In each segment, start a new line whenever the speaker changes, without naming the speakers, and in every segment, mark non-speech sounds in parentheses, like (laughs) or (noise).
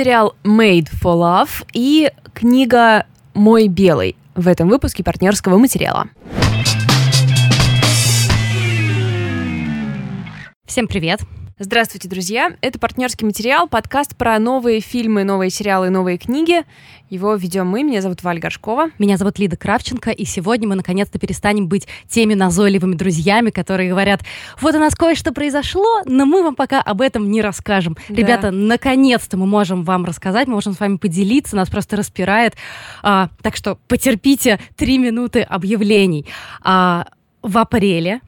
сериал Made for Love и книга «Мой белый» в этом выпуске партнерского материала.
Всем привет!
Здравствуйте, друзья! Это партнерский материал, подкаст про новые фильмы, новые сериалы, новые книги. Его ведем мы. Меня зовут Валя Горшкова.
Меня зовут Лида Кравченко, и сегодня мы наконец-то перестанем быть теми назойливыми друзьями, которые говорят, вот у нас кое-что произошло, но мы вам пока об этом не расскажем. Да. Ребята, наконец-то мы можем вам рассказать, мы можем с вами поделиться, нас просто распирает. А, так что потерпите три минуты объявлений. А, в апреле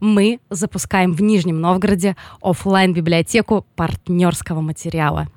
мы запускаем в Нижнем Новгороде офлайн библиотеку партнерского материала.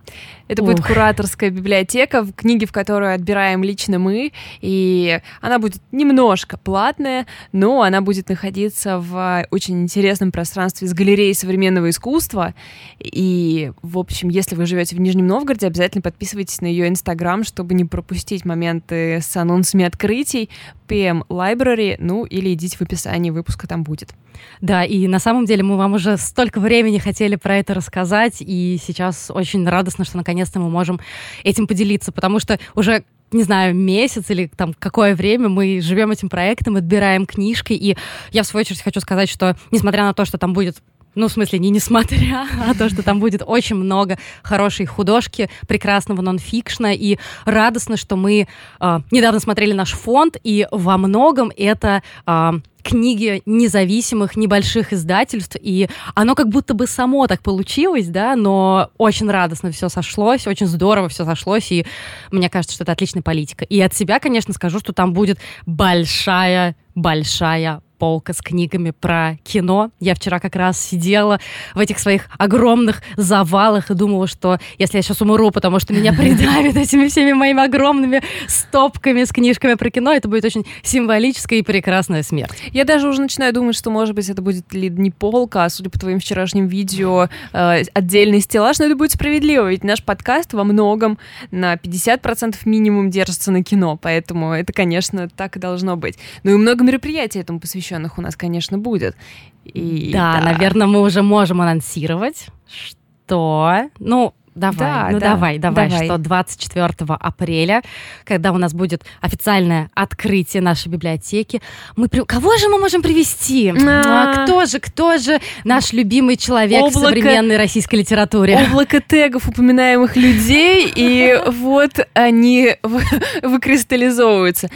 Это Ух. будет кураторская библиотека, книги, в которую отбираем лично мы, и она будет немножко платная, но она будет находиться в очень интересном пространстве с галереей современного искусства. И, в общем, если вы живете в Нижнем Новгороде, обязательно подписывайтесь на ее инстаграм, чтобы не пропустить моменты с анонсами открытий, PM Library, ну или идите в описании выпуска, там будет.
Да, и на самом деле мы вам уже столько времени хотели про это рассказать, и сейчас очень радостно, что наконец-то мы можем этим поделиться, потому что уже не знаю, месяц или там какое время мы живем этим проектом, отбираем книжки, и я в свою очередь хочу сказать, что несмотря на то, что там будет ну, в смысле, не несмотря, (laughs) а то, что там будет очень много хорошей художки, прекрасного нонфикшна, и радостно, что мы э, недавно смотрели наш фонд, и во многом это э, книги независимых небольших издательств, и оно как будто бы само так получилось, да, но очень радостно все сошлось, очень здорово все сошлось, и мне кажется, что это отличная политика. И от себя, конечно, скажу, что там будет большая большая полка с книгами про кино. Я вчера как раз сидела в этих своих огромных завалах и думала, что если я сейчас умру, потому что меня (laughs) придавит этими всеми моими огромными стопками с книжками про кино, это будет очень символическая и прекрасная смерть.
Я даже уже начинаю думать, что, может быть, это будет ли не полка, а, судя по твоим вчерашним видео, э, отдельный стеллаж, но это будет справедливо, ведь наш подкаст во многом на 50% минимум держится на кино, поэтому это, конечно, так и должно быть. Ну и много мероприятий этому посвященных у нас, конечно, будет.
И, да, да, наверное, мы уже можем анонсировать, что, ну, Давай, да, ну да, давай, давай, давай, что 24 апреля, когда у нас будет официальное открытие нашей библиотеки, мы при... кого же мы можем привести? А... Кто же, кто же наш любимый человек облако... в современной российской литературе?
Облако тегов упоминаемых людей, и вот они (laughs) выкристаллизовываются.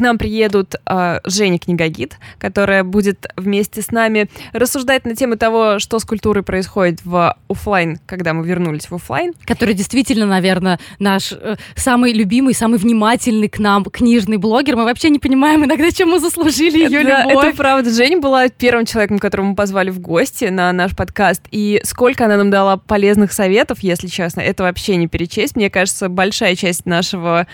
К нам приедут э, Женя Книгогид, которая будет вместе с нами рассуждать на тему того, что с культурой происходит в офлайн, когда мы вернулись в офлайн.
Который действительно, наверное, наш э, самый любимый, самый внимательный к нам книжный блогер. Мы вообще не понимаем иногда, чем мы заслужили ее да, любовь.
Это правда. Женя была первым человеком, которого мы позвали в гости на наш подкаст. И сколько она нам дала полезных советов, если честно, это вообще не перечесть. Мне кажется, большая часть нашего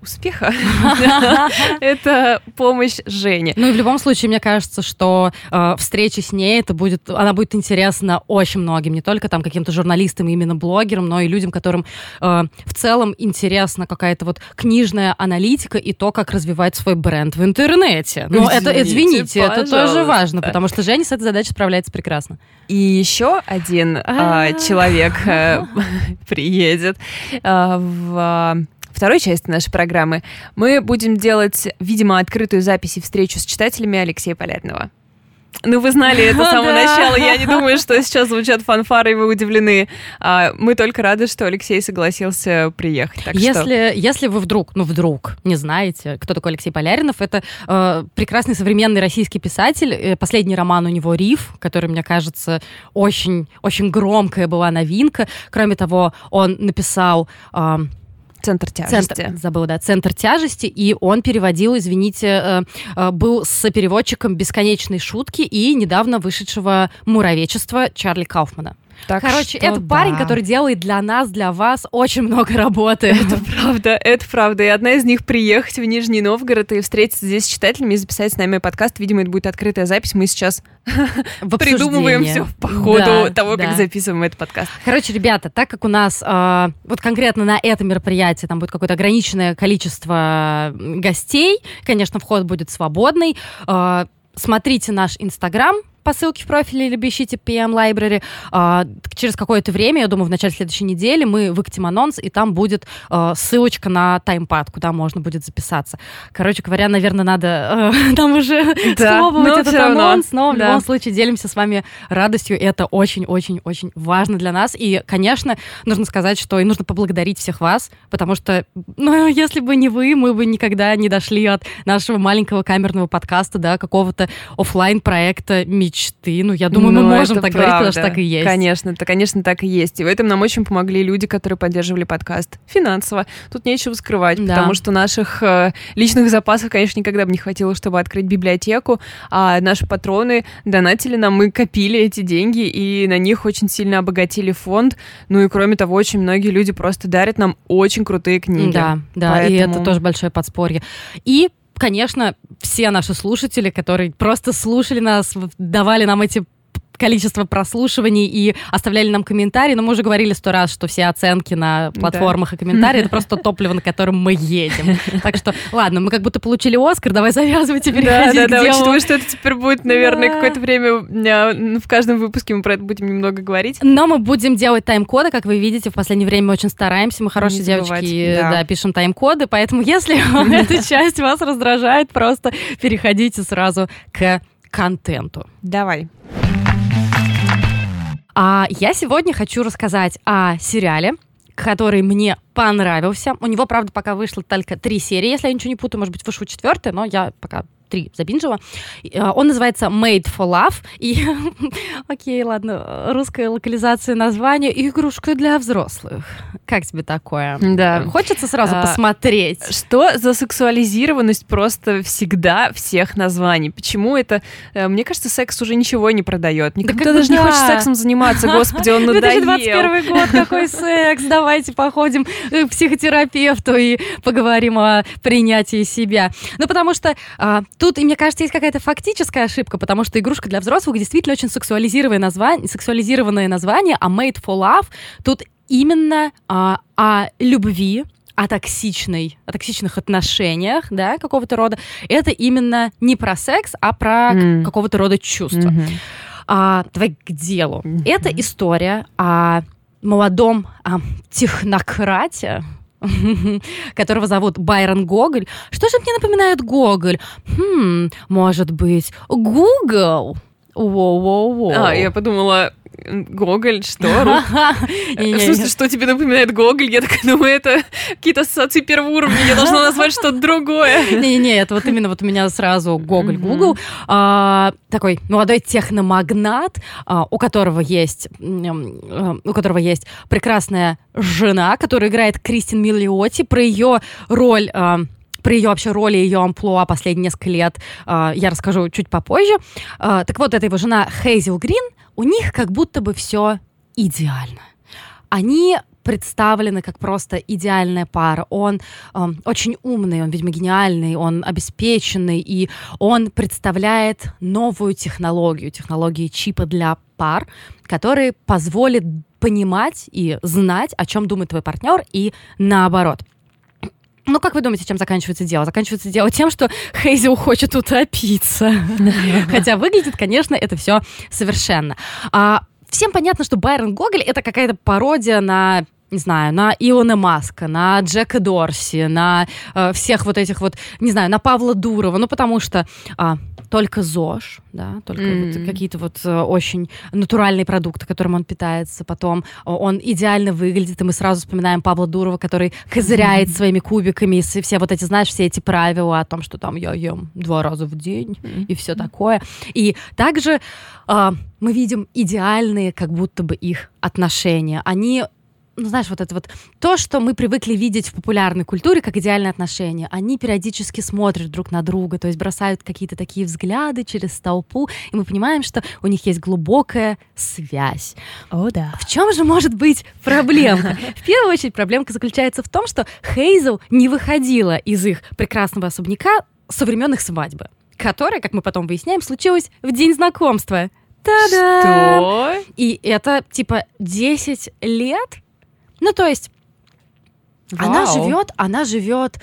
успеха (laughs) (laughs) (laughs) это помощь Жене.
Ну и в любом случае, мне кажется, что э, встреча с ней, это будет, она будет интересна очень многим, не только там каким-то журналистам, именно блогерам, но и людям, которым э, в целом интересна какая-то вот книжная аналитика и то, как развивать свой бренд в интернете. Но извините, это, извините, пожалуйста. это тоже важно, потому что Женя с этой задачей справляется прекрасно.
И еще один э, человек э, (laughs) приедет э, в второй части нашей программы мы будем делать, видимо, открытую запись и встречу с читателями Алексея Полярного. Ну, вы знали это (laughs) с самого начала. Я не думаю, что сейчас звучат фанфары, и вы удивлены. А, мы только рады, что Алексей согласился приехать. Так
если, что... если вы вдруг, ну, вдруг не знаете, кто такой Алексей Поляринов, это э, прекрасный современный российский писатель. Э, последний роман у него «Риф», который, мне кажется, очень, очень громкая была новинка. Кроме того, он написал... Э,
Центр тяжести.
Центр, забыл, да, центр тяжести, и он переводил, извините, э, э, был с переводчиком бесконечной шутки и недавно вышедшего муравечества Чарли Кауфмана. Так Короче, что, это да. парень, который делает для нас, для вас очень много работы. (laughs)
Это правда, это правда. И одна из них приехать в Нижний Новгород и встретиться здесь с читателями и записать с нами подкаст. Видимо, это будет открытая запись. Мы сейчас (laughs) придумываем все по ходу да, того, да. как записываем этот подкаст.
Короче, ребята, так как у нас э, вот конкретно на это мероприятие там будет какое-то ограниченное количество гостей, конечно, вход будет свободный. Э, смотрите наш Инстаграм, по ссылке в профиле, либо ищите PM Library. А, через какое-то время, я думаю, в начале следующей недели мы выкатим анонс, и там будет а, ссылочка на таймпад, куда можно будет записаться. Короче говоря, наверное, надо э, (laughs) там уже да, пробовать этот анонс, но в да. любом случае делимся с вами радостью, это очень-очень-очень важно для нас. И, конечно, нужно сказать, что и нужно поблагодарить всех вас, потому что, ну, (laughs) если бы не вы, мы бы никогда не дошли от нашего маленького камерного подкаста, да, какого-то офлайн проекта мечты. Ну, я думаю, ну, мы можем так правда. говорить, потому что так и есть.
Конечно, это, конечно, так и есть. И в этом нам очень помогли люди, которые поддерживали подкаст финансово. Тут нечего скрывать, да. потому что наших э, личных запасов, конечно, никогда бы не хватило, чтобы открыть библиотеку, а наши патроны донатили нам, мы копили эти деньги, и на них очень сильно обогатили фонд. Ну и кроме того, очень многие люди просто дарят нам очень крутые книги.
Да, да, Поэтому... и это тоже большое подспорье. И конечно, все наши слушатели, которые просто слушали нас, давали нам эти количество прослушиваний и оставляли нам комментарии, но мы уже говорили сто раз, что все оценки на платформах да. и комментарии это просто топливо, на котором мы едем. (laughs) Так что, ладно, мы как будто получили Оскар, давай завязывай теперь Да, да, да,
учитывая, что это теперь будет, наверное, какое-то время в каждом выпуске мы про это будем немного говорить.
Но мы будем делать тайм-коды, как вы видите, в последнее время мы очень стараемся, мы хорошие девочки, да, пишем тайм-коды, поэтому если (laughs) эта часть вас раздражает, просто переходите сразу к контенту.
Давай.
А я сегодня хочу рассказать о сериале, который мне понравился. У него, правда, пока вышло только три серии, если я ничего не путаю, может быть, вышло четвертая, но я пока три забинжила. Э, он называется Made for Love. И, (laughs) окей, ладно, русская локализация названия «Игрушка для взрослых». Как тебе такое?
Да.
Хочется сразу а, посмотреть.
Что за сексуализированность просто всегда всех названий? Почему это... Э, мне кажется, секс уже ничего не продает. Никто да даже да. не хочет сексом заниматься, господи, он (laughs) надоел.
2021 год, какой секс? Давайте походим к психотерапевту и поговорим о принятии себя. Ну, потому что а, Тут, и мне кажется, есть какая-то фактическая ошибка, потому что игрушка для взрослых действительно очень сексуализированное название, сексуализированное название, а Made for Love тут именно а, о любви, о токсичной, о токсичных отношениях, да, какого-то рода. Это именно не про секс, а про mm. какого-то рода чувства. Mm-hmm. А, давай к делу. Mm-hmm. Это история о молодом о технократе, (laughs) которого зовут Байрон Гоголь. Что же мне напоминает Гоголь? Хм, может быть, Google? Воу-воу-воу.
А, я подумала, Гоголь, что? (laughs) В смысле, что тебе напоминает Гоголь? Я такая думаю, это какие-то ассоциации первого уровня, я должна назвать что-то другое. (laughs)
Не-не, это вот именно вот у меня сразу Гоголь, Google. А, такой молодой техномагнат, а, у которого есть а, у которого есть прекрасная жена, которая играет Кристин Миллиоти. Про ее роль про ее вообще роли, ее амплуа последние несколько лет я расскажу чуть попозже. так вот, эта его жена Хейзел Грин — у них как будто бы все идеально. Они представлены как просто идеальная пара. Он э, очень умный, он, видимо, гениальный, он обеспеченный, и он представляет новую технологию, технологии чипа для пар, который позволит понимать и знать, о чем думает твой партнер, и наоборот. Ну, как вы думаете, чем заканчивается дело? Заканчивается дело тем, что Хейзел хочет утопиться. (laughs) Хотя выглядит, конечно, это все совершенно. А, всем понятно, что Байрон Гоголь — это какая-то пародия на не знаю, на Илона Маска, на Джека Дорси, на э, всех вот этих вот, не знаю, на Павла Дурова, ну потому что э, только ЗОЖ, да, только mm-hmm. вот какие-то вот э, очень натуральные продукты, которым он питается, потом он идеально выглядит, и мы сразу вспоминаем Павла Дурова, который козыряет mm-hmm. своими кубиками, и все вот эти, знаешь, все эти правила о том, что там я ем два раза в день mm-hmm. и все такое. И также э, мы видим идеальные, как будто бы их отношения. Они ну, знаешь, вот это вот то, что мы привыкли видеть в популярной культуре как идеальные отношения. Они периодически смотрят друг на друга, то есть бросают какие-то такие взгляды через толпу, и мы понимаем, что у них есть глубокая связь.
О, да.
В чем же может быть проблемка? (laughs) В первую очередь проблемка заключается в том, что Хейзел не выходила из их прекрасного особняка со времен их свадьбы, которая, как мы потом выясняем, случилась в день знакомства.
Та-да! Что?
И это типа 10 лет ну, то есть Вау. она живет, она живет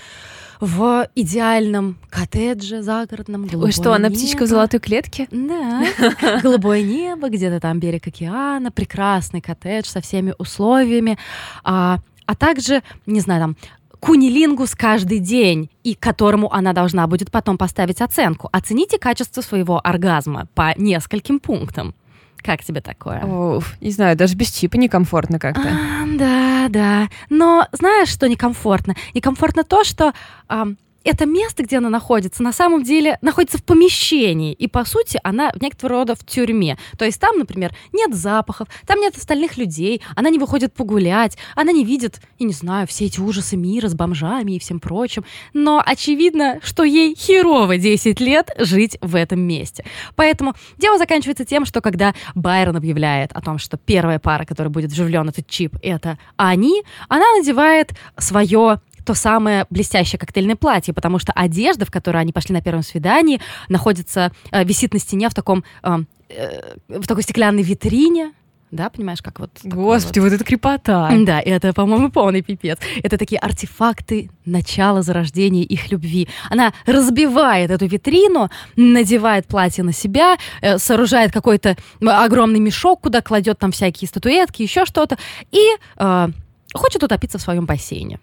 в идеальном коттедже загородном. Ой,
что, она небо. птичка в золотой клетке?
Да. (laughs) Голубое небо, где-то там берег океана, прекрасный коттедж со всеми условиями. А, а также, не знаю, там кунилингус каждый день, и которому она должна будет потом поставить оценку. Оцените качество своего оргазма по нескольким пунктам. Как тебе такое?
Уф, не знаю, даже без чипа некомфортно как-то.
А, да, да. Но знаешь, что некомфортно? Некомфортно то, что а, это место, где она находится, на самом деле находится в помещении. И, по сути, она в некоторого рода в тюрьме. То есть там, например, нет запахов, там нет остальных людей, она не выходит погулять, она не видит, и не знаю, все эти ужасы мира с бомжами и всем прочим. Но очевидно, что ей херово 10 лет жить в этом месте. Поэтому дело заканчивается тем, что когда Байрон объявляет о том, что первая пара, которая будет вживлен этот чип, это они, она надевает свое то самое блестящее коктейльное платье, потому что одежда, в которой они пошли на первом свидании, находится, э, висит на стене в таком э, э, в такой стеклянной витрине, да, понимаешь, как вот...
Господи, вот. вот это крепота.
Да, это, по-моему, полный пипец. Это такие артефакты начала зарождения их любви. Она разбивает эту витрину, надевает платье на себя, э, сооружает какой-то огромный мешок, куда кладет там всякие статуэтки, еще что-то, и э, хочет утопиться в своем бассейне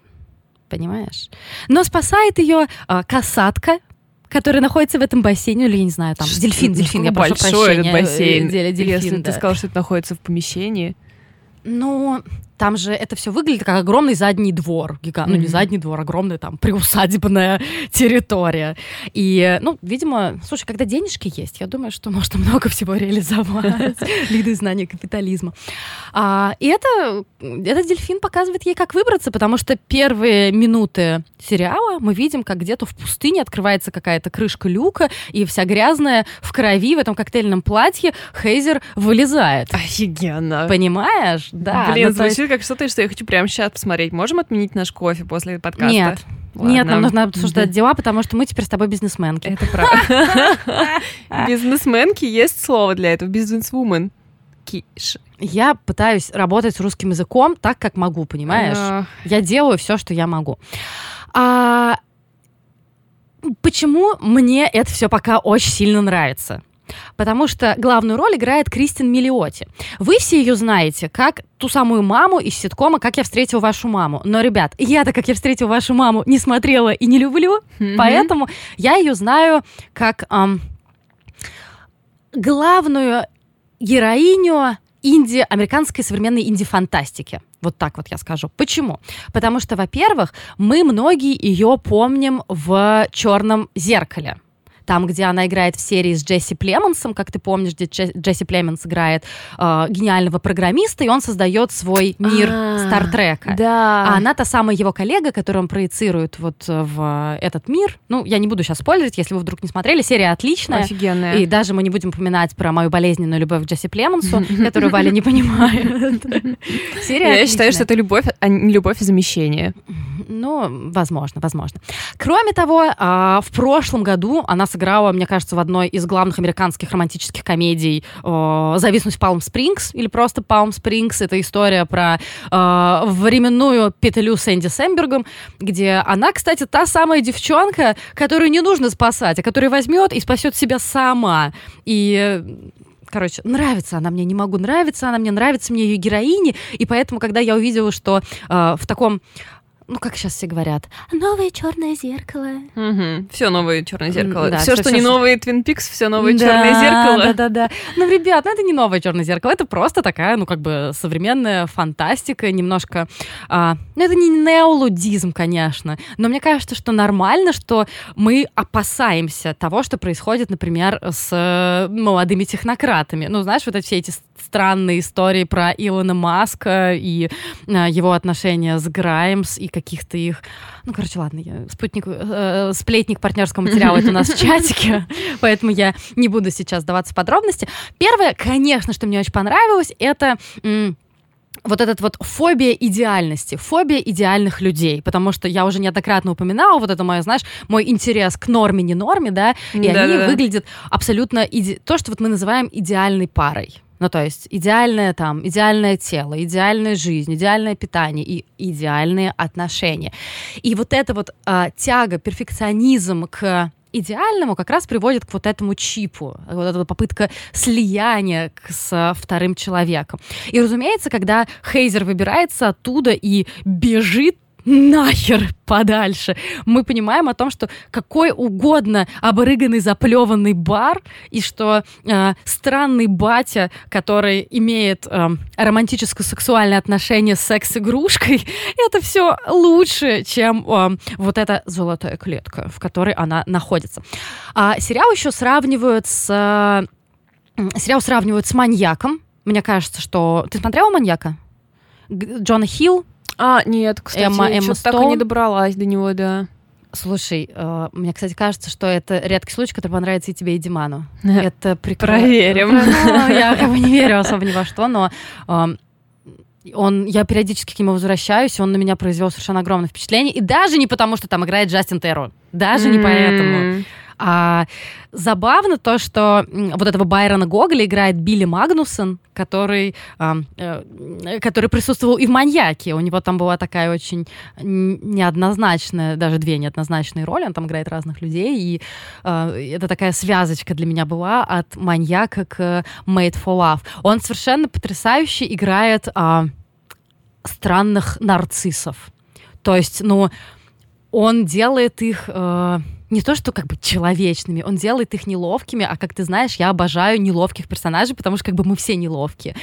понимаешь? Но спасает ее а, касатка, которая находится в этом бассейне, или я не знаю, там, дельфин, дельфин, я прошу
большой
прощения.
этот бассейн.
Э, дельфин,
Если да. ты сказал, что это находится в помещении.
Ну, там же это все выглядит как огромный задний двор. Гигант, mm-hmm. ну не задний двор, огромная там приусадебная (laughs) территория. И, ну, видимо, слушай, когда денежки есть, я думаю, что можно (laughs) много всего реализовать. (laughs) Лиды знания капитализма. А, и это, этот дельфин показывает ей, как выбраться, потому что первые минуты сериала мы видим, как где-то в пустыне открывается какая-то крышка люка, и вся грязная в крови в этом коктейльном платье Хейзер вылезает.
Офигенно.
Понимаешь? Да.
Блин, ну, как что-то, что я хочу прямо сейчас посмотреть. Можем отменить наш кофе после подкаста?
Нет. Ладно. Нет, нам нужно обсуждать дела, потому что мы теперь с тобой бизнесменки.
Это правда. (laughs) Бизнесменки есть слово для этого. Бизнесвумен.
Я пытаюсь работать с русским языком так, как могу, понимаешь? Я делаю все, что я могу. А почему мне это все пока очень сильно нравится? Потому что главную роль играет Кристин Миллиоти. Вы все ее знаете как ту самую маму из ситкома «Как я встретил вашу маму». Но, ребят, я-то «Как я встретил вашу маму» не смотрела и не люблю, mm-hmm. поэтому я ее знаю как эм, главную героиню инди, американской современной инди-фантастики. Вот так вот я скажу. Почему? Потому что, во-первых, мы многие ее помним в черном зеркале там, где она играет в серии с Джесси Племонсом, как ты помнишь, где Джесси Племенс играет э, гениального программиста, и он создает свой мир а, Стартрека.
Да.
А она та самая его коллега, которую он проецирует вот в этот мир. Ну, я не буду сейчас спойлерить, если вы вдруг не смотрели. Серия отличная.
Офигенная.
И даже мы не будем упоминать про мою болезненную любовь к Джесси Племонсу, (laughs) которую Валя не понимает. (laughs)
Серия Я считаю, что это любовь, а не любовь и замещение.
Ну, возможно, возможно. Кроме того, а, в прошлом году она сыграла, мне кажется, в одной из главных американских романтических комедий «Зависнуть в Палм Спрингс» или просто «Палм Спрингс». Это история про а, временную петлю с Энди Сэмбергом, где она, кстати, та самая девчонка, которую не нужно спасать, а которая возьмет и спасет себя сама. И короче, нравится она мне, не могу нравиться, она мне нравится, мне ее героини, и поэтому, когда я увидела, что э, в таком ну, как сейчас все говорят, новое черное зеркало.
Угу. Все новое черное зеркало. Да, все, все, что все, не новые Twin Peaks, все новое да, черное зеркало.
Да, да, да. Ну, ребят, ну это не новое черное зеркало, это просто такая, ну, как бы современная фантастика, немножко. А, ну, это не неолудизм, конечно, но мне кажется, что нормально, что мы опасаемся того, что происходит, например, с молодыми технократами. Ну, знаешь, вот эти все эти странные истории про Илона Маска и а, его отношения с Граймс и каких-то их... Ну, короче, ладно, я спутник, э, сплетник партнерского материала это у нас в чатике, (laughs) поэтому я не буду сейчас даваться в подробности. Первое, конечно, что мне очень понравилось, это вот этот вот фобия идеальности, фобия идеальных людей, потому что я уже неоднократно упоминала вот это мое, знаешь, мой интерес к норме, не норме, да, и да, они да, выглядят абсолютно иде... то, что вот мы называем идеальной парой Ну, то есть идеальное там, идеальное тело, идеальная жизнь, идеальное питание и идеальные отношения. И вот эта вот э, тяга, перфекционизм к идеальному как раз приводит к вот этому чипу, вот эта попытка слияния с вторым человеком. И, разумеется, когда Хейзер выбирается оттуда и бежит нахер подальше. Мы понимаем о том, что какой угодно обрыганный, заплеванный бар, и что э, странный батя, который имеет э, романтическо-сексуальное отношение с секс-игрушкой, (laughs) это все лучше, чем э, вот эта золотая клетка, в которой она находится. А сериал еще сравнивают с... Э, сериал сравнивают с маньяком. Мне кажется, что... Ты смотрела «Маньяка»? Джона Хилл,
а, нет, кстати, Эмма, Эмма так и не добралась до него, да.
Слушай, э, мне, кстати, кажется, что это редкий случай, который понравится и тебе, и Диману. (laughs) Это
прекрасно. Проверим.
Ну, я (laughs) как бы не верю особо ни во что, но э, он, я периодически к нему возвращаюсь, он на меня произвел совершенно огромное впечатление. И даже не потому, что там играет Джастин Террор. Даже mm-hmm. не поэтому. А, забавно то, что вот этого Байрона Гоголя играет Билли Магнусон, который, а, э, который присутствовал и в «Маньяке». У него там была такая очень неоднозначная, даже две неоднозначные роли. Он там играет разных людей. И а, это такая связочка для меня была от «Маньяка» к «Made for Love». Он совершенно потрясающе играет а, странных нарциссов. То есть, ну, он делает их... Э, не то, что как бы человечными, он делает их неловкими, а как ты знаешь, я обожаю неловких персонажей, потому что как бы мы все неловкие.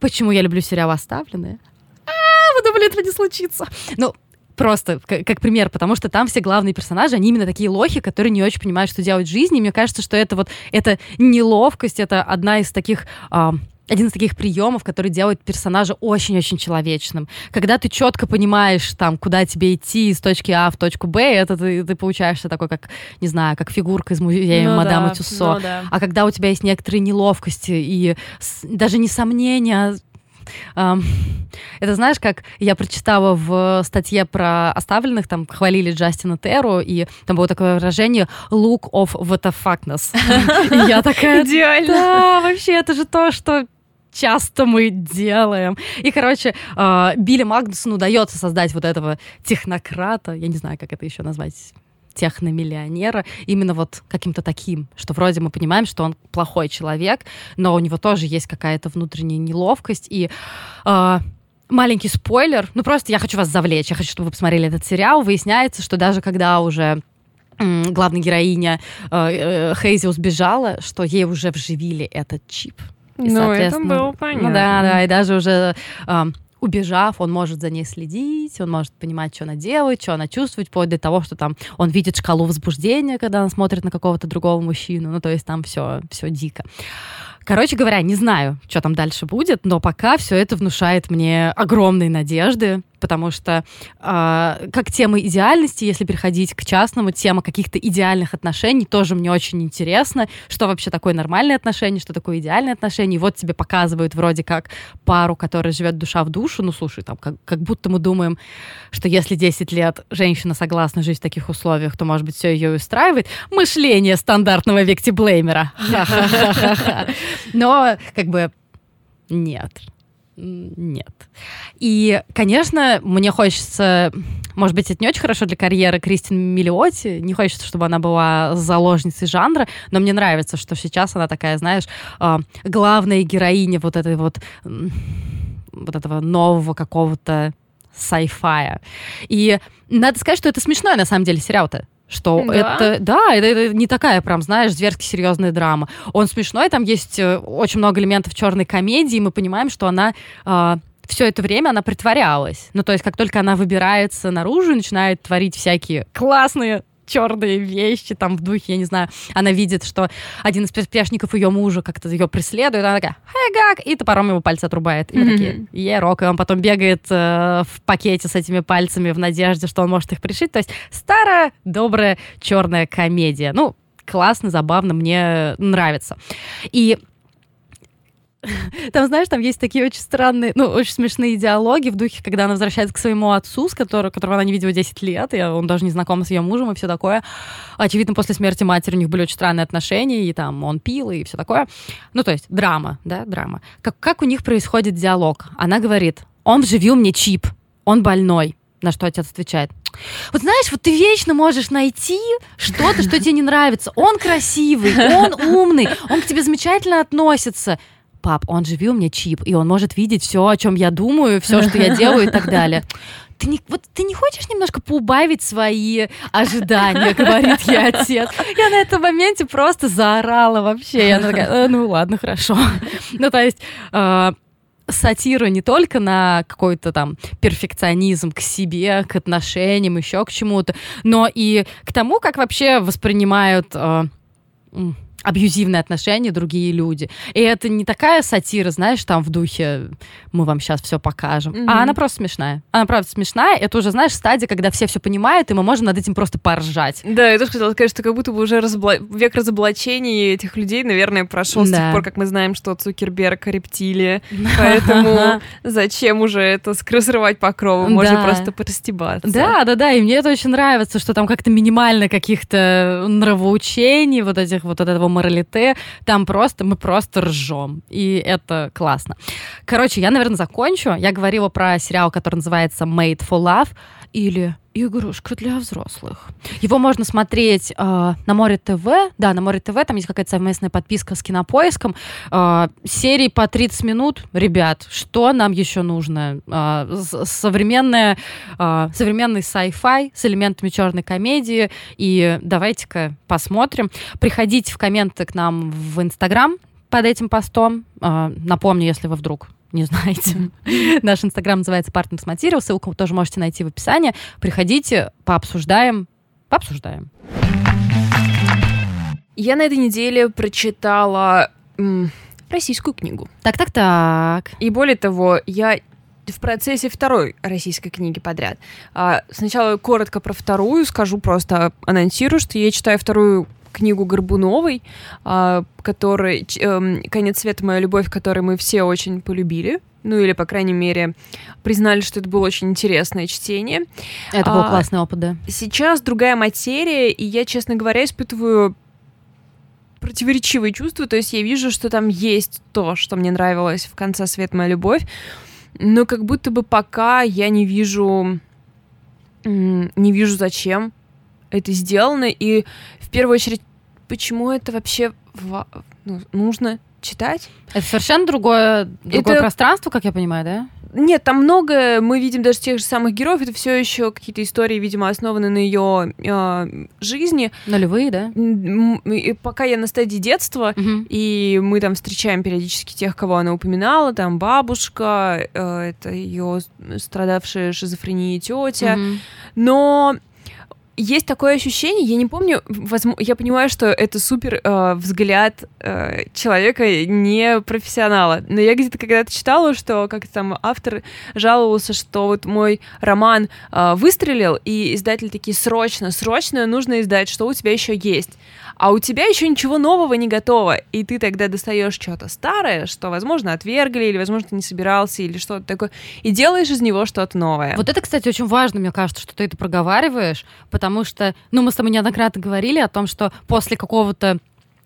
Почему я люблю сериал «Оставленные»? А, вы думали, этого не случится? Ну, просто как, как пример, потому что там все главные персонажи, они именно такие лохи, которые не очень понимают, что делать в жизни. И мне кажется, что это вот, это неловкость, это одна из таких... А, один из таких приемов, который делает персонажа очень-очень человечным. Когда ты четко понимаешь, там, куда тебе идти из точки А в точку Б, это ты, ты получаешься такой, как, не знаю, как фигурка из музея ну, Мадама да, Тюссо. Ну, да. А когда у тебя есть некоторые неловкости и с, даже не сомнения, Um, это знаешь, как я прочитала в статье про оставленных, там хвалили Джастина Терру, и там было такое выражение «look of what the fuckness». (laughs) И я такая...
Идеально.
Да, вообще, это же то, что часто мы делаем. И, короче, э, Билли Магнусону удается создать вот этого технократа, я не знаю, как это еще назвать, техномиллионера, именно вот каким-то таким, что вроде мы понимаем, что он плохой человек, но у него тоже есть какая-то внутренняя неловкость, и э, маленький спойлер, ну просто я хочу вас завлечь, я хочу, чтобы вы посмотрели этот сериал, выясняется, что даже когда уже главная героиня э, э, Хейзи сбежала, что ей уже вживили этот чип.
И, ну, это было понятно.
Ну, да, да, и даже уже э, убежав, он может за ней следить, он может понимать, что она делает, что она чувствует, вплоть до того, что там он видит шкалу возбуждения, когда она смотрит на какого-то другого мужчину. Ну, то есть там все, все дико. Короче говоря, не знаю, что там дальше будет, но пока все это внушает мне огромные надежды потому что э, как тема идеальности, если переходить к частному, тема каких-то идеальных отношений тоже мне очень интересно, что вообще такое нормальные отношения, что такое идеальные отношения. И вот тебе показывают вроде как пару, которая живет душа в душу. Ну, слушай, там как, как будто мы думаем, что если 10 лет женщина согласна жить в таких условиях, то, может быть, все ее устраивает. Мышление стандартного вектиблеймера. Но как бы нет нет. И, конечно, мне хочется, может быть, это не очень хорошо для карьеры Кристин Миллиоти, не хочется, чтобы она была заложницей жанра, но мне нравится, что сейчас она такая, знаешь, а, главная героиня вот этой вот вот этого нового какого-то sci-fi. И надо сказать, что это смешной на самом деле сериал-то что да? это, да, это, это не такая прям, знаешь, зверски серьезная драма. Он смешной, там есть э, очень много элементов черной комедии, и мы понимаем, что она э, а, все это время она притворялась. Ну, то есть, как только она выбирается наружу и начинает творить всякие классные черные вещи, там в духе, я не знаю, она видит, что один из приспешников ее мужа как-то ее преследует, она такая, хей, гак, и топором его пальцы отрубает. И mm-hmm. такие, е, рок, и он потом бегает э, в пакете с этими пальцами в надежде, что он может их пришить. То есть старая, добрая, черная комедия. Ну, классно, забавно, мне нравится. И (laughs) Там, знаешь, там есть такие очень странные, ну, очень смешные диалоги в духе, когда она возвращается к своему отцу, с которого, которого она не видела 10 лет, и он даже не знаком с ее мужем и все такое. Очевидно, после смерти матери у них были очень странные отношения, и там он пил, и все такое. Ну, то есть драма, да, драма. Как, как у них происходит диалог? Она говорит, он вживил мне чип, он больной. На что отец отвечает, вот знаешь, вот ты вечно можешь найти что-то, что тебе не нравится. Он красивый, он умный, он к тебе замечательно относится пап, он же ввел мне чип, и он может видеть все, о чем я думаю, все, что я делаю и так далее. Ты не, вот ты не хочешь немножко поубавить свои ожидания, говорит ей отец. Я на этом моменте просто заорала вообще. Я такая, «Э, ну ладно, хорошо. Ну, то есть, э, сатира не только на какой-то там перфекционизм к себе, к отношениям, еще к чему-то, но и к тому, как вообще воспринимают э, абьюзивные отношения другие люди. И это не такая сатира, знаешь, там в духе мы вам сейчас все покажем. Mm-hmm. А она просто смешная. Она правда смешная. Это уже, знаешь, стадия, когда все все понимают, и мы можем над этим просто поржать.
Да, я тоже хотела сказать, что как будто бы уже разобла... век разоблачений этих людей, наверное, прошел да. с тех пор, как мы знаем, что Цукерберг рептилия. (laughs) Поэтому (laughs) зачем уже это скрывать покровы? Можно просто простебаться.
Да, да, да. И мне это очень нравится, что там как-то минимально каких-то нравоучений, вот этих вот этого моралите, там просто, мы просто ржем. И это классно. Короче, я, наверное, закончу. Я говорила про сериал, который называется Made for Love или игрушка для взрослых. Его можно смотреть э, на Море ТВ. Да, на Море ТВ, там есть какая-то совместная подписка с кинопоиском. Э, серии по 30 минут. Ребят, что нам еще нужно? Э, современная, э, современный sci-fi с элементами черной комедии. И давайте-ка посмотрим. Приходите в комменты к нам в Инстаграм под этим постом. Э, напомню, если вы вдруг не знаете. (laughs) Наш инстаграм называется Partners Material, ссылку тоже можете найти в описании. Приходите, пообсуждаем, пообсуждаем.
Я на этой неделе прочитала м, российскую книгу.
Так-так-так.
И более того, я в процессе второй российской книги подряд. А, сначала коротко про вторую, скажу просто, анонсирую, что я читаю вторую книгу Горбуновой, а, который эм, «Конец света. Моя любовь», который мы все очень полюбили. Ну или, по крайней мере, признали, что это было очень интересное чтение.
Это был а, классный опыт, да.
Сейчас другая материя, и я, честно говоря, испытываю противоречивые чувства. То есть я вижу, что там есть то, что мне нравилось в конце «Свет. Моя любовь», но как будто бы пока я не вижу не вижу зачем это сделано, и в первую очередь, почему это вообще ну, нужно читать?
Это совершенно другое, другое это... пространство, как я понимаю, да?
Нет, там много, мы видим даже тех же самых героев, это все еще какие-то истории, видимо, основаны на ее э, жизни.
Нулевые, да?
И пока я на стадии детства, угу. и мы там встречаем периодически тех, кого она упоминала, там бабушка, э, это ее страдавшая шизофренией тетя, угу. но есть такое ощущение, я не помню, возможно, я понимаю, что это супер э, взгляд э, человека не профессионала, но я где-то когда-то читала, что как там автор жаловался, что вот мой роман э, выстрелил, и издатели такие срочно, срочно нужно издать, что у тебя еще есть а у тебя еще ничего нового не готово, и ты тогда достаешь что-то старое, что, возможно, отвергли, или, возможно, ты не собирался, или что-то такое, и делаешь из него что-то новое.
Вот это, кстати, очень важно, мне кажется, что ты это проговариваешь, потому что, ну, мы с тобой неоднократно говорили о том, что после какого-то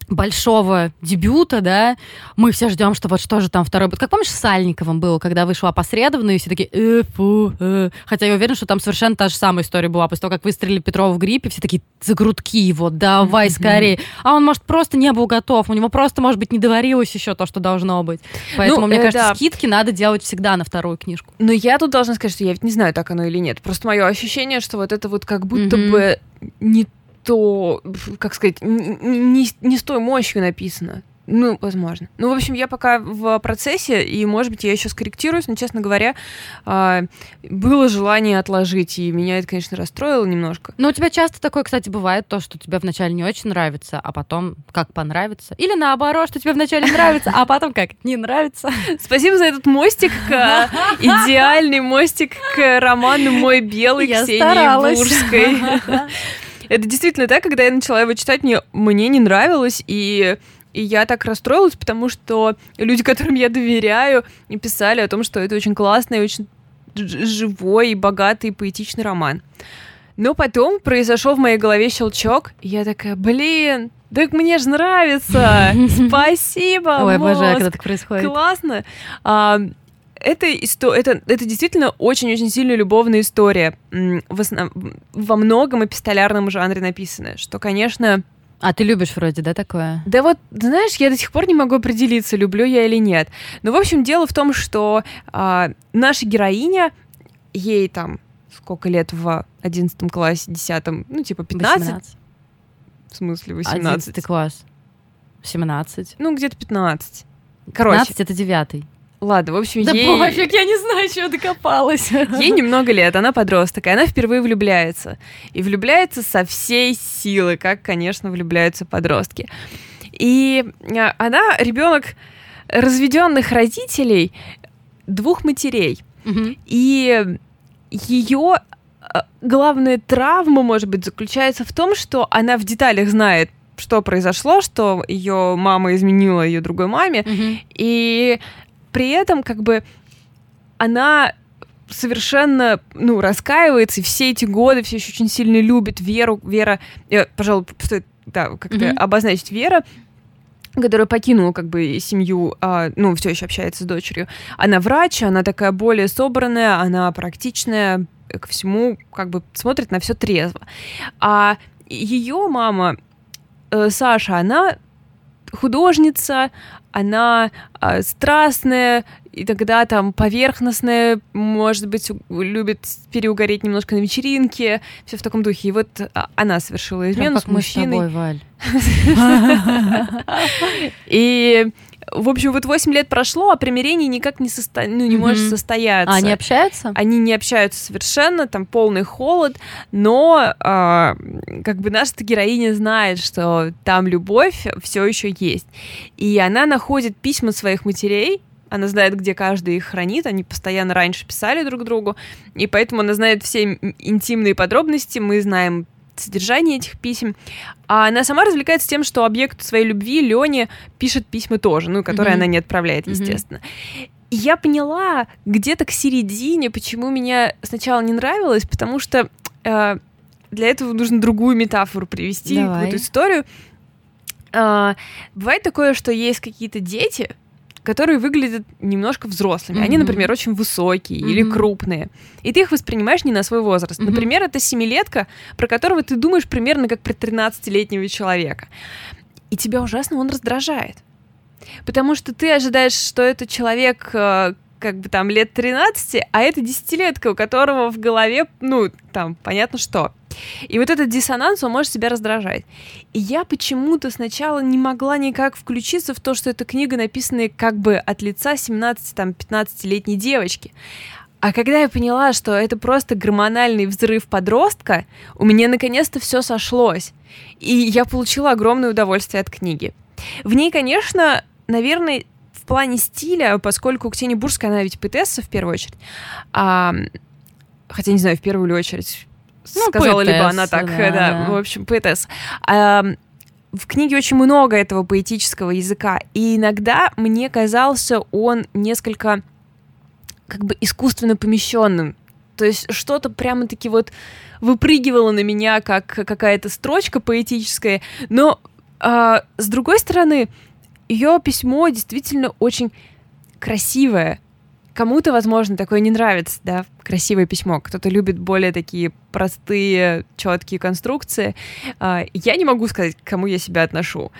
большого дебюта, да, мы все ждем, что вот что же там второй будет. Как помнишь, с Сальниковым было, когда вышла опосредованно, и все такие, э, фу, э. Хотя я уверена, что там совершенно та же самая история была. После того, как выстрелили Петрова в гриппе, все такие, за грудки его, давай скорее. А он, может, просто не был готов, у него просто, может быть, не доварилось еще то, что должно быть. Поэтому, ну, мне э, кажется, да. скидки надо делать всегда на вторую книжку.
Но я тут должна сказать, что я ведь не знаю, так оно или нет. Просто мое ощущение, что вот это вот как будто mm-hmm. бы не то, как сказать, не, не с той мощью написано. Ну, возможно. Ну, в общем, я пока в процессе, и, может быть, я еще скорректируюсь, но, честно говоря, э, было желание отложить, и меня это, конечно, расстроило немножко.
Но у тебя часто такое, кстати, бывает, то, что тебе вначале не очень нравится, а потом как понравится. Или наоборот, что тебе вначале нравится, а потом как не нравится.
Спасибо за этот мостик, (laughs) идеальный мостик к роману «Мой белый» Ксении Бурской. (laughs) Это действительно так, когда я начала его читать, мне, мне не нравилось, и И я так расстроилась, потому что люди, которым я доверяю, писали о том, что это очень классный, очень живой, богатый, поэтичный роман. Но потом произошел в моей голове щелчок, и я такая, блин, так мне же нравится! (laughs) Спасибо!
Ой, обожаю, когда так происходит.
Классно! А, это, исто... это, это действительно очень-очень сильная любовная история. В основ... Во многом эпистолярном жанре написано, что, конечно...
А ты любишь вроде, да, такое?
Да вот, знаешь, я до сих пор не могу определиться, люблю я или нет. Но, в общем, дело в том, что а, наша героиня, ей там сколько лет в одиннадцатом классе, десятом, ну, типа 15? 18. В смысле 18? 11
класс. 17.
Ну, где-то 15. Короче.
15 — это девятый.
Ладно, в общем,
да
ей...
пофиг, я не знаю, чего докопалась.
Ей немного лет, она подросток, и она впервые влюбляется. И влюбляется со всей силы, как, конечно, влюбляются подростки. И а, она ребенок разведенных родителей, двух матерей.
Угу.
И ее а, главная травма, может быть, заключается в том, что она в деталях знает, что произошло, что ее мама изменила ее другой маме,
угу.
и при этом как бы она совершенно, ну, раскаивается, и все эти годы все еще очень сильно любит Веру. Вера, я, пожалуй, стоит, да, как-то mm-hmm. обозначить Вера, которая покинула как бы семью, а, ну, все еще общается с дочерью. Она врач, она такая более собранная, она практичная, ко всему как бы смотрит на все трезво. А ее мама, э, Саша, она художница, она э, страстная, и тогда там поверхностная, может быть, любит переугореть немножко на вечеринке, все в таком духе. И вот а, она совершила измену с мужчиной.
Мы с тобой, Валь. (laughs) (laughs)
И в общем, вот 8 лет прошло, а примирение никак не, состо... ну, не mm-hmm. может состояться.
А они общаются?
Они не общаются совершенно, там полный холод, но э, как бы наша героиня знает, что там любовь все еще есть. И она находит письма своих матерей, она знает, где каждый их хранит, они постоянно раньше писали друг другу, и поэтому она знает все интимные подробности, мы знаем содержание этих писем. А она сама развлекается тем, что объект своей любви, Лене, пишет письма тоже, ну, которые mm-hmm. она не отправляет, естественно. Mm-hmm. И я поняла где-то к середине, почему меня сначала не нравилось, потому что э, для этого нужно другую метафору привести, какую-то историю. Э, бывает такое, что есть какие-то дети, которые выглядят немножко взрослыми. Mm-hmm. Они, например, очень высокие mm-hmm. или крупные. И ты их воспринимаешь не на свой возраст. Mm-hmm. Например, это семилетка, про которого ты думаешь примерно как про 13-летнего человека. И тебя ужасно он раздражает. Потому что ты ожидаешь, что это человек, э, как бы там лет 13, а это десятилетка, у которого в голове, ну, там, понятно что. И вот этот диссонанс, он может себя раздражать. И я почему-то сначала не могла никак включиться в то, что эта книга написана как бы от лица 17-15-летней девочки. А когда я поняла, что это просто гормональный взрыв подростка, у меня наконец-то все сошлось. И я получила огромное удовольствие от книги. В ней, конечно, наверное, в плане стиля, поскольку Ксения Бурская, она ведь поэтесса в первую очередь, а, хотя не знаю, в первую очередь, ну, сказала поэтесса, либо она так, да, да, в общем, поэтесса. А, в книге очень много этого поэтического языка, и иногда мне казался он несколько как бы искусственно помещенным. То есть что-то прямо-таки вот выпрыгивало на меня, как какая-то строчка поэтическая, но а, с другой стороны, ее письмо действительно очень красивое. Кому-то, возможно, такое не нравится, да, красивое письмо. Кто-то любит более такие простые, четкие конструкции. А, я не могу сказать, к кому я себя отношу.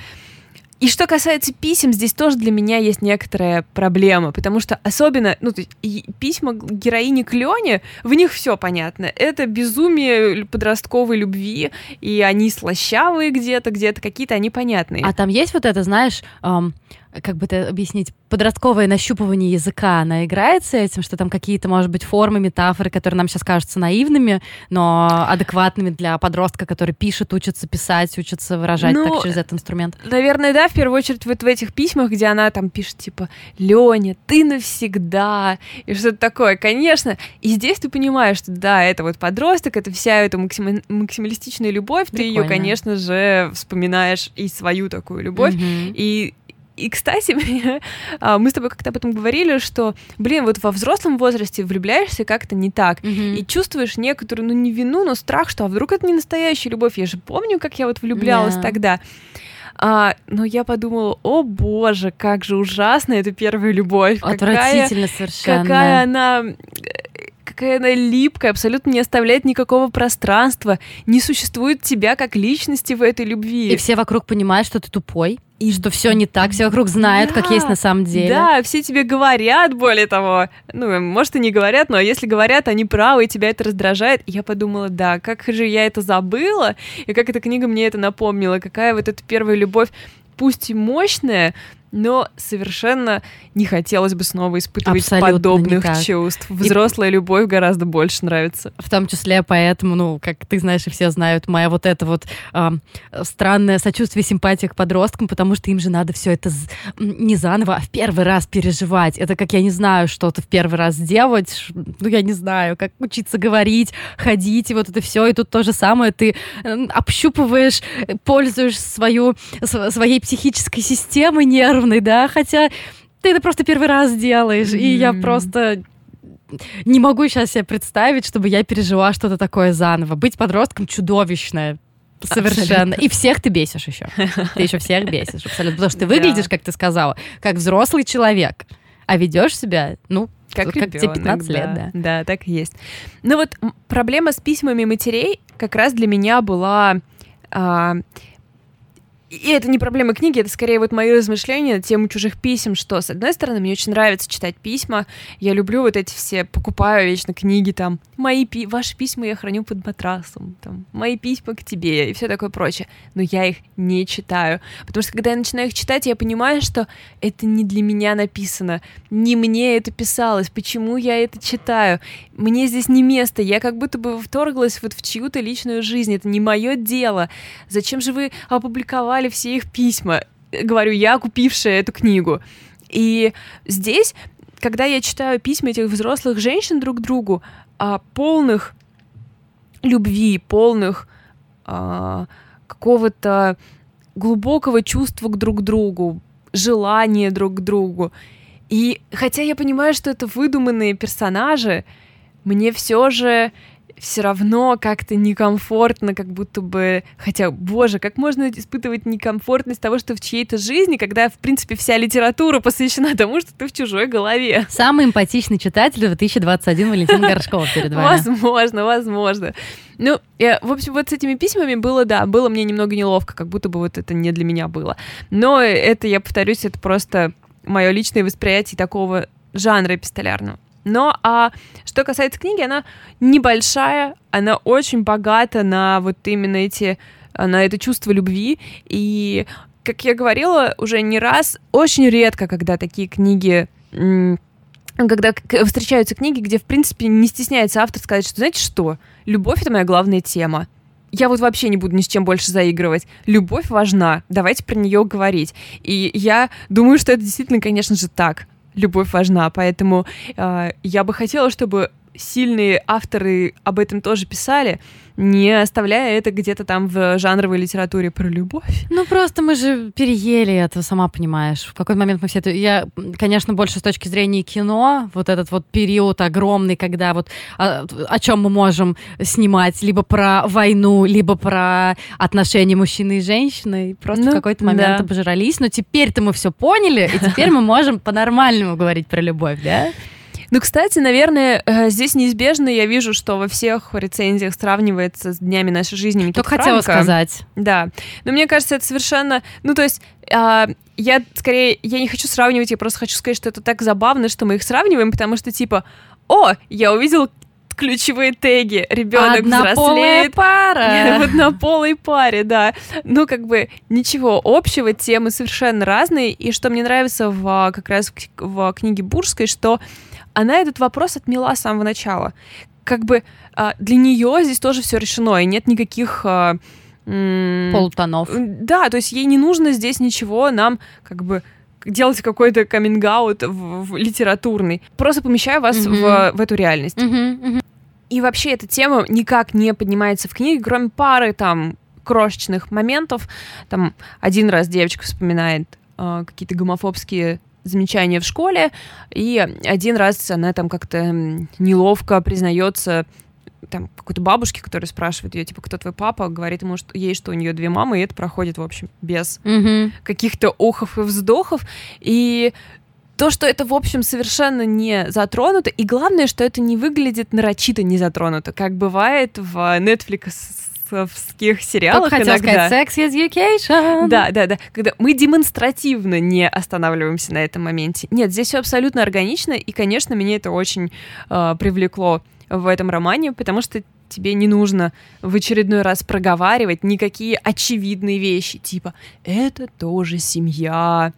И что касается писем, здесь тоже для меня есть некоторая проблема, потому что особенно, ну, то есть, письма героини к Лене, в них все понятно. Это безумие подростковой любви, и они слащавые где-то, где-то какие-то они понятные.
А там есть вот это, знаешь, эм, как бы это объяснить, подростковое нащупывание языка, она играет с этим, что там какие-то, может быть, формы, метафоры, которые нам сейчас кажутся наивными, но адекватными для подростка, который пишет, учится писать, учится выражать ну, так через этот инструмент?
Наверное, да, в первую очередь вот в этих письмах, где она там пишет, типа, Леня, ты навсегда, и что-то такое, конечно. И здесь ты понимаешь, что да, это вот подросток, это вся эта максим... максималистичная любовь, Прикольно. ты ее, конечно же, вспоминаешь и свою такую любовь, mm-hmm. и и, кстати, (laughs) а, мы с тобой как-то об этом говорили, что, блин, вот во взрослом возрасте влюбляешься как-то не так, mm-hmm. и чувствуешь некоторую, ну, не вину, но страх, что а вдруг это не настоящая любовь. Я же помню, как я вот влюблялась yeah. тогда. А, но я подумала, о боже, как же ужасно эта первая любовь.
Отвратительно какая, совершенно.
Какая она какая она липкая, абсолютно не оставляет никакого пространства, не существует тебя как личности в этой любви.
И все вокруг понимают, что ты тупой и что все не так, все вокруг знают, да, как есть на самом деле.
Да, все тебе говорят, более того, ну, может, и не говорят, но если говорят, они правы, и тебя это раздражает. И я подумала, да, как же я это забыла, и как эта книга мне это напомнила, какая вот эта первая любовь, пусть и мощная, но совершенно не хотелось бы снова испытывать Абсолютно подобных никак. чувств. Взрослая и... любовь гораздо больше нравится.
В том числе поэтому, ну, как ты знаешь и все знают, моя вот это вот э, странное сочувствие, симпатия к подросткам, потому что им же надо все это не заново, а в первый раз переживать. Это как, я не знаю, что-то в первый раз делать, ну, я не знаю, как учиться говорить, ходить, и вот это все, и тут то же самое, ты э, общупываешь, пользуешь свою, своей психической системой нервной, нервный, да, хотя ты это просто первый раз делаешь, mm-hmm. и я просто не могу сейчас себе представить, чтобы я пережила что-то такое заново. Быть подростком чудовищное. Совершенно. Абсолютно. И всех ты бесишь еще. Ты еще всех бесишь, абсолютно. Потому что ты выглядишь, как ты сказала, как взрослый человек, а ведешь себя, ну, как, как тебе 15 да. лет, да.
Да, так и есть. Но вот проблема с письмами матерей как раз для меня была а, и это не проблема книги, это скорее вот мои размышления на тему чужих писем, что, с одной стороны, мне очень нравится читать письма, я люблю вот эти все, покупаю вечно книги, там, мои пи ваши письма я храню под матрасом, там, мои письма к тебе и все такое прочее, но я их не читаю, потому что когда я начинаю их читать, я понимаю, что это не для меня написано, не мне это писалось, почему я это читаю, мне здесь не место, я как будто бы вторглась вот в чью-то личную жизнь, это не мое дело, зачем же вы опубликовали читали все их письма. Говорю, я купившая эту книгу. И здесь, когда я читаю письма этих взрослых женщин друг другу, а, полных любви, полных а, какого-то глубокого чувства к друг другу, желания друг к другу. И хотя я понимаю, что это выдуманные персонажи, мне все же все равно как-то некомфортно, как будто бы... Хотя, боже, как можно испытывать некомфортность того, что в чьей-то жизни, когда, в принципе, вся литература посвящена тому, что ты в чужой голове.
Самый эмпатичный читатель 2021 Валентин Горшков перед вами.
Возможно, возможно. Ну, я, в общем, вот с этими письмами было, да, было мне немного неловко, как будто бы вот это не для меня было. Но это, я повторюсь, это просто мое личное восприятие такого жанра эпистолярного. Но а что касается книги, она небольшая, она очень богата на вот именно эти, на это чувство любви. И, как я говорила уже не раз, очень редко, когда такие книги когда встречаются книги, где, в принципе, не стесняется автор сказать, что, знаете что, любовь — это моя главная тема. Я вот вообще не буду ни с чем больше заигрывать. Любовь важна, давайте про нее говорить. И я думаю, что это действительно, конечно же, так любовь важна, поэтому э, я бы хотела, чтобы сильные авторы об этом тоже писали, не оставляя это где-то там в жанровой литературе про любовь.
Ну, просто мы же переели это, сама понимаешь. В какой момент мы все это... Я, конечно, больше с точки зрения кино, вот этот вот период огромный, когда вот о, о чем мы можем снимать, либо про войну, либо про отношения мужчины и женщины. Просто ну, в какой-то момент да. обожрались. Но теперь-то мы все поняли, и теперь мы можем по-нормальному говорить про любовь, да?
Ну, кстати, наверное, э, здесь неизбежно я вижу, что во всех рецензиях сравнивается с днями нашей жизни Никита
Только хотела сказать.
Да. Но мне кажется, это совершенно... Ну, то есть... А, я скорее, я не хочу сравнивать, я просто хочу сказать, что это так забавно, что мы их сравниваем, потому что типа, о, я увидел ключевые теги. Ребенок
Однополая
взрослеет.
пара. (laughs)
В однополой паре, да. Ну, как бы ничего общего, темы совершенно разные. И что мне нравится в, а, как раз в книге Бурской, что она этот вопрос отмела с самого начала. Как бы а, для нее здесь тоже все решено, и нет никаких... А,
Полутонов.
Да, то есть ей не нужно здесь ничего нам как бы делать какой-то каминг-аут в, в литературный. Просто помещаю вас mm-hmm. в, в эту реальность.
Mm-hmm. Mm-hmm.
И вообще эта тема никак не поднимается в книге, кроме пары там крошечных моментов. Там один раз девочка вспоминает э, какие-то гомофобские замечания в школе, и один раз она там как-то неловко признается там какой-то бабушке, которая спрашивает ее, типа, кто твой папа, говорит ему, что ей, что у нее две мамы, и это проходит, в общем, без
mm-hmm.
каких-то охов и вздохов. И то, что это, в общем, совершенно не затронуто, и главное, что это не выглядит нарочито не затронуто, как бывает в Netflix детективских сериалах
Только хотела
иногда.
сказать Sex Education.
Да, да, да. Когда мы демонстративно не останавливаемся на этом моменте. Нет, здесь все абсолютно органично, и, конечно, меня это очень э, привлекло в этом романе, потому что тебе не нужно в очередной раз проговаривать никакие очевидные вещи, типа «это тоже семья»,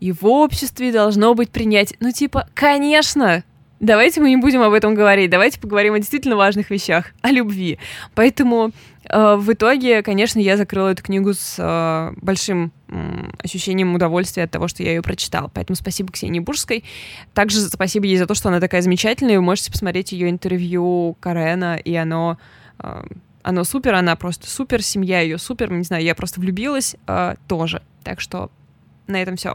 и в обществе должно быть принятие. Ну, типа, конечно, давайте мы не будем об этом говорить, давайте поговорим о действительно важных вещах, о любви. Поэтому э, в итоге, конечно, я закрыла эту книгу с э, большим э, ощущением удовольствия от того, что я ее прочитала. Поэтому спасибо Ксении Бурской. Также спасибо ей за то, что она такая замечательная. Вы можете посмотреть ее интервью Карена, и оно... Э, оно супер, она просто супер, семья ее супер, не знаю, я просто влюбилась э, тоже. Так что на этом все.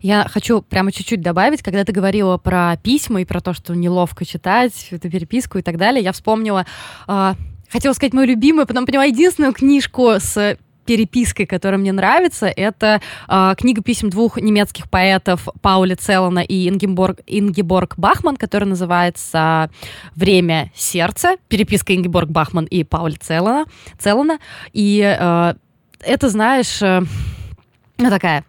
Я хочу прямо чуть-чуть добавить, когда ты говорила про письма и про то, что неловко читать эту переписку и так далее, я вспомнила, э, хотела сказать мою любимую, потом поняла единственную книжку с перепиской, которая мне нравится, это э, книга писем двух немецких поэтов Пауля Целлана и Ингеборг, Ингеборг Бахман, которая называется «Время сердца». Переписка Ингеборг Бахман и Пауля Целлана. Целлана. И э, это, знаешь, э, ну, такая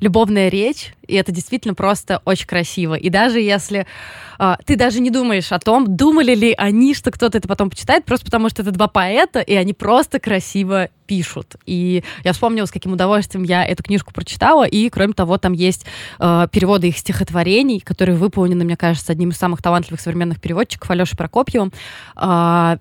любовная речь, и это действительно просто очень красиво. И даже если э, ты даже не думаешь о том, думали ли они, что кто-то это потом почитает, просто потому что это два поэта, и они просто красиво пишут. И я вспомнила, с каким удовольствием я эту книжку прочитала, и, кроме того, там есть э, переводы их стихотворений, которые выполнены, мне кажется, одним из самых талантливых современных переводчиков Алешей Прокопьевым. Э,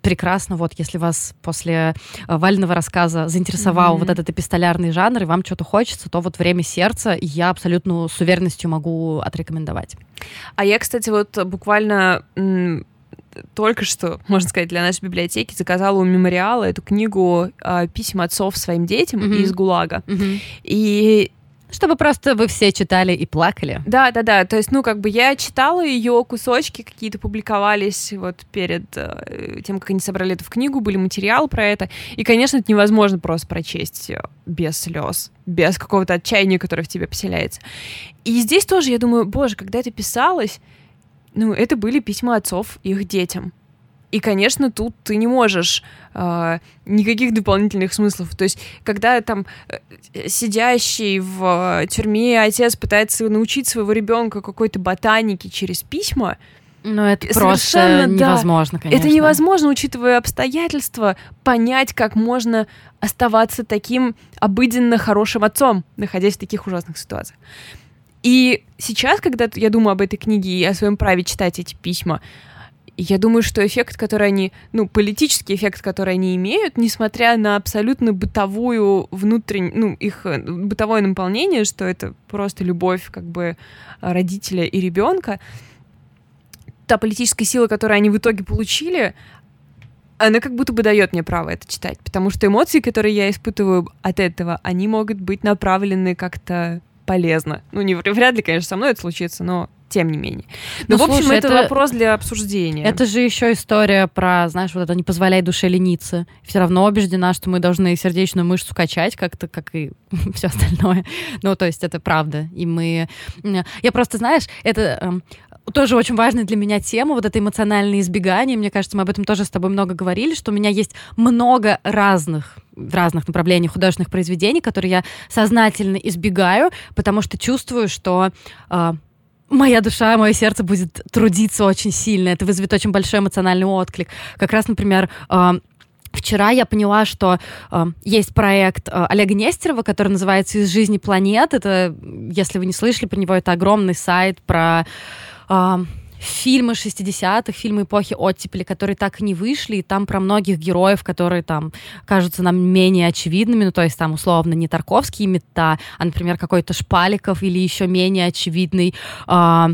прекрасно, вот, если вас после э, Вального рассказа заинтересовал mm-hmm. вот этот эпистолярный жанр, и вам что-то хочется, то вот «Время сердца» я абсолютно с уверенностью могу отрекомендовать.
А я, кстати, вот буквально только что, можно сказать, для нашей библиотеки заказала у мемориала эту книгу э, писем отцов своим детям mm-hmm. из ГУЛАГа.
Mm-hmm.
И
чтобы просто вы все читали и плакали.
Да, да, да. То есть, ну, как бы я читала ее, кусочки какие-то публиковались вот перед э, тем, как они собрали это в книгу, были материалы про это. И, конечно, это невозможно просто прочесть без слез, без какого-то отчаяния, которое в тебе поселяется. И здесь тоже, я думаю, боже, когда это писалось, ну, это были письма отцов их детям. И, конечно, тут ты не можешь э, никаких дополнительных смыслов. То есть, когда там э, сидящий в э, тюрьме отец пытается научить своего ребенка какой-то ботанике через письма,
ну, это просто невозможно,
да, конечно. Это невозможно, учитывая обстоятельства, понять, как можно оставаться таким обыденно хорошим отцом, находясь в таких ужасных ситуациях. И сейчас, когда я думаю об этой книге и о своем праве читать эти письма, я думаю, что эффект, который они, ну, политический эффект, который они имеют, несмотря на абсолютно бытовую внутреннюю, ну, их э, бытовое наполнение, что это просто любовь, как бы, родителя и ребенка, та политическая сила, которую они в итоге получили, она как будто бы дает мне право это читать, потому что эмоции, которые я испытываю от этого, они могут быть направлены как-то полезно. Ну, не вряд ли, конечно, со мной это случится, но тем не менее. Но, ну, в общем, слушай, это, это вопрос для обсуждения.
Это же еще история про, знаешь, вот это «не позволяй душе лениться». Все равно убеждена, что мы должны сердечную мышцу качать как-то, как и (laughs) все остальное. Ну, то есть это правда. И мы... Я просто, знаешь, это эм, тоже очень важная для меня тема, вот это эмоциональное избегание. Мне кажется, мы об этом тоже с тобой много говорили, что у меня есть много разных в разных направлениях художественных произведений, которые я сознательно избегаю, потому что чувствую, что э, моя душа, мое сердце будет трудиться очень сильно. Это вызовет очень большой эмоциональный отклик. Как раз, например, э, Вчера я поняла, что э, есть проект э, Олега Нестерова, который называется «Из жизни планет». Это, если вы не слышали про него, это огромный сайт про э, фильмы 60-х, фильмы эпохи оттепели, которые так и не вышли, и там про многих героев, которые там кажутся нам менее очевидными, ну, то есть там условно не Тарковский мета, а, например, какой-то Шпаликов или еще менее очевидный, э,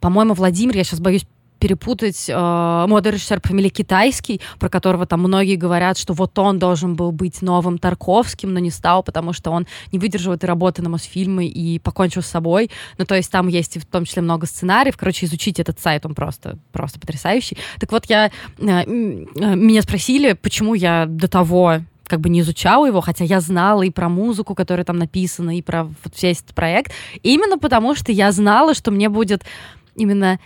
по-моему, Владимир, я сейчас боюсь перепутать э, молодой режиссер по фамилии Китайский, про которого там многие говорят, что вот он должен был быть новым Тарковским, но не стал, потому что он не выдержал этой работы на Мосфильмы и покончил с собой. Ну, то есть там есть в том числе много сценариев. Короче, изучить этот сайт, он просто, просто потрясающий. Так вот, я, э, э, меня спросили, почему я до того как бы не изучала его, хотя я знала и про музыку, которая там написана, и про вот весь этот проект. Именно потому, что я знала, что мне будет именно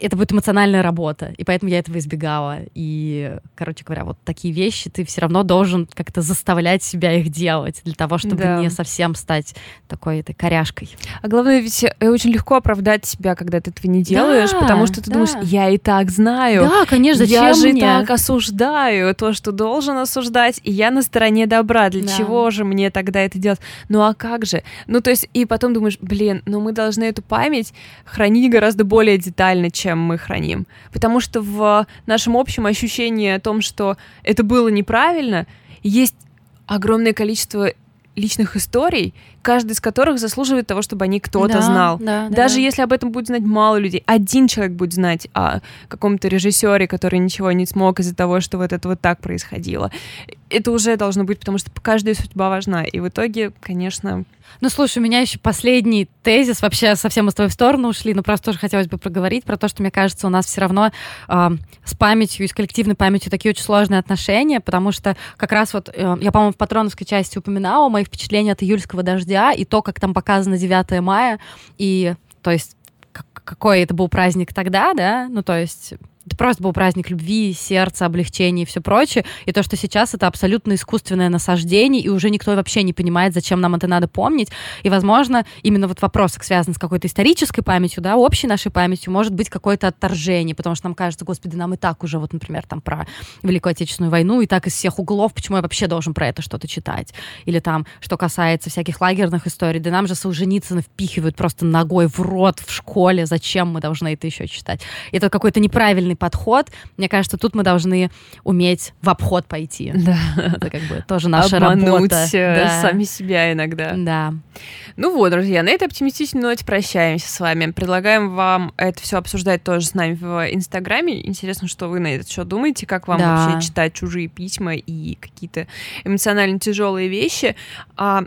это будет эмоциональная работа, и поэтому я этого избегала. И, короче говоря, вот такие вещи ты все равно должен как-то заставлять себя их делать для того, чтобы да. не совсем стать такой этой коряшкой.
А главное, ведь э, очень легко оправдать себя, когда ты этого не делаешь, да, потому что ты да. думаешь, я и так знаю.
Да, конечно, зачем
Я же
мне?
и так осуждаю то, что должен осуждать, и я на стороне добра. Для да. чего же мне тогда это делать? Ну а как же? Ну то есть, и потом думаешь, блин, ну мы должны эту память хранить гораздо более детально, чем чем мы храним. Потому что в нашем общем ощущении о том, что это было неправильно, есть огромное количество личных историй, каждый из которых заслуживает того, чтобы они кто-то да, знал. Да, Даже да. если об этом будет знать мало людей, один человек будет знать о каком-то режиссере, который ничего не смог из-за того, что вот это вот так происходило. Это уже должно быть, потому что каждая судьба важна. И в итоге, конечно,
ну, слушай, у меня еще последний тезис, вообще совсем мы с тобой в сторону ушли, но просто тоже хотелось бы проговорить про то, что, мне кажется, у нас все равно э, с памятью с коллективной памятью такие очень сложные отношения, потому что как раз вот, э, я, по-моему, в патроновской части упоминала мои впечатления от июльского дождя и то, как там показано 9 мая, и, то есть, какой это был праздник тогда, да, ну, то есть это просто был праздник любви, сердца, облегчения и все прочее. И то, что сейчас это абсолютно искусственное насаждение, и уже никто вообще не понимает, зачем нам это надо помнить. И, возможно, именно вот вопрос, связан с какой-то исторической памятью, да, общей нашей памятью, может быть какое-то отторжение, потому что нам кажется, господи, нам и так уже, вот, например, там про Великую Отечественную войну, и так из всех углов, почему я вообще должен про это что-то читать? Или там, что касается всяких лагерных историй, да нам же Солженицына впихивают просто ногой в рот в школе, зачем мы должны это еще читать? Это какой-то неправильный подход. Мне кажется, тут мы должны уметь в обход пойти. (laughs)
Да.
Это как бы тоже наша
Обмануть
работа.
Э, да. сами себя иногда.
Да.
Ну вот, друзья, на этой оптимистичной ноте прощаемся с вами. Предлагаем вам это все обсуждать тоже с нами в Инстаграме. Интересно, что вы на этот счет думаете, как вам да. вообще читать чужие письма и какие-то эмоционально тяжелые вещи. А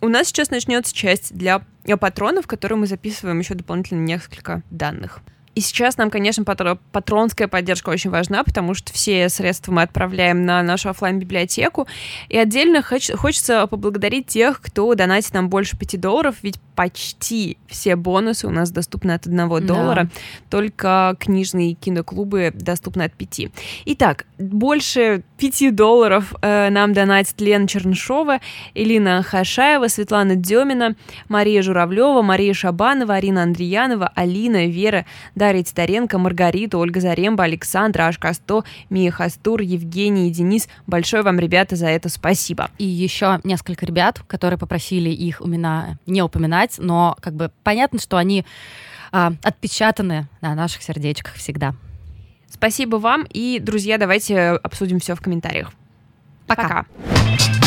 у нас сейчас начнется часть для патронов, в которой мы записываем еще дополнительно несколько данных. И сейчас нам, конечно, патронская поддержка очень важна, потому что все средства мы отправляем на нашу офлайн библиотеку И отдельно хоч- хочется поблагодарить тех, кто донатит нам больше 5 долларов, ведь почти все бонусы у нас доступны от 1 да. доллара, только книжные киноклубы доступны от 5. Итак, больше 5 долларов э, нам донатит Лена Чернышова, Элина Хашаева, Светлана Демина, Мария Журавлева, Мария Шабанова, Арина Андреянова, Алина, Вера, Дарья Титаренко, Маргарита, Ольга Заремба, Александра, Ашкасто, Мия Хастур, Евгений и Денис. Большое вам, ребята, за это спасибо.
И еще несколько ребят, которые попросили их имена не упоминать, но как бы понятно, что они а, отпечатаны на наших сердечках всегда.
Спасибо вам, и, друзья, давайте обсудим все в комментариях.
Пока. Пока.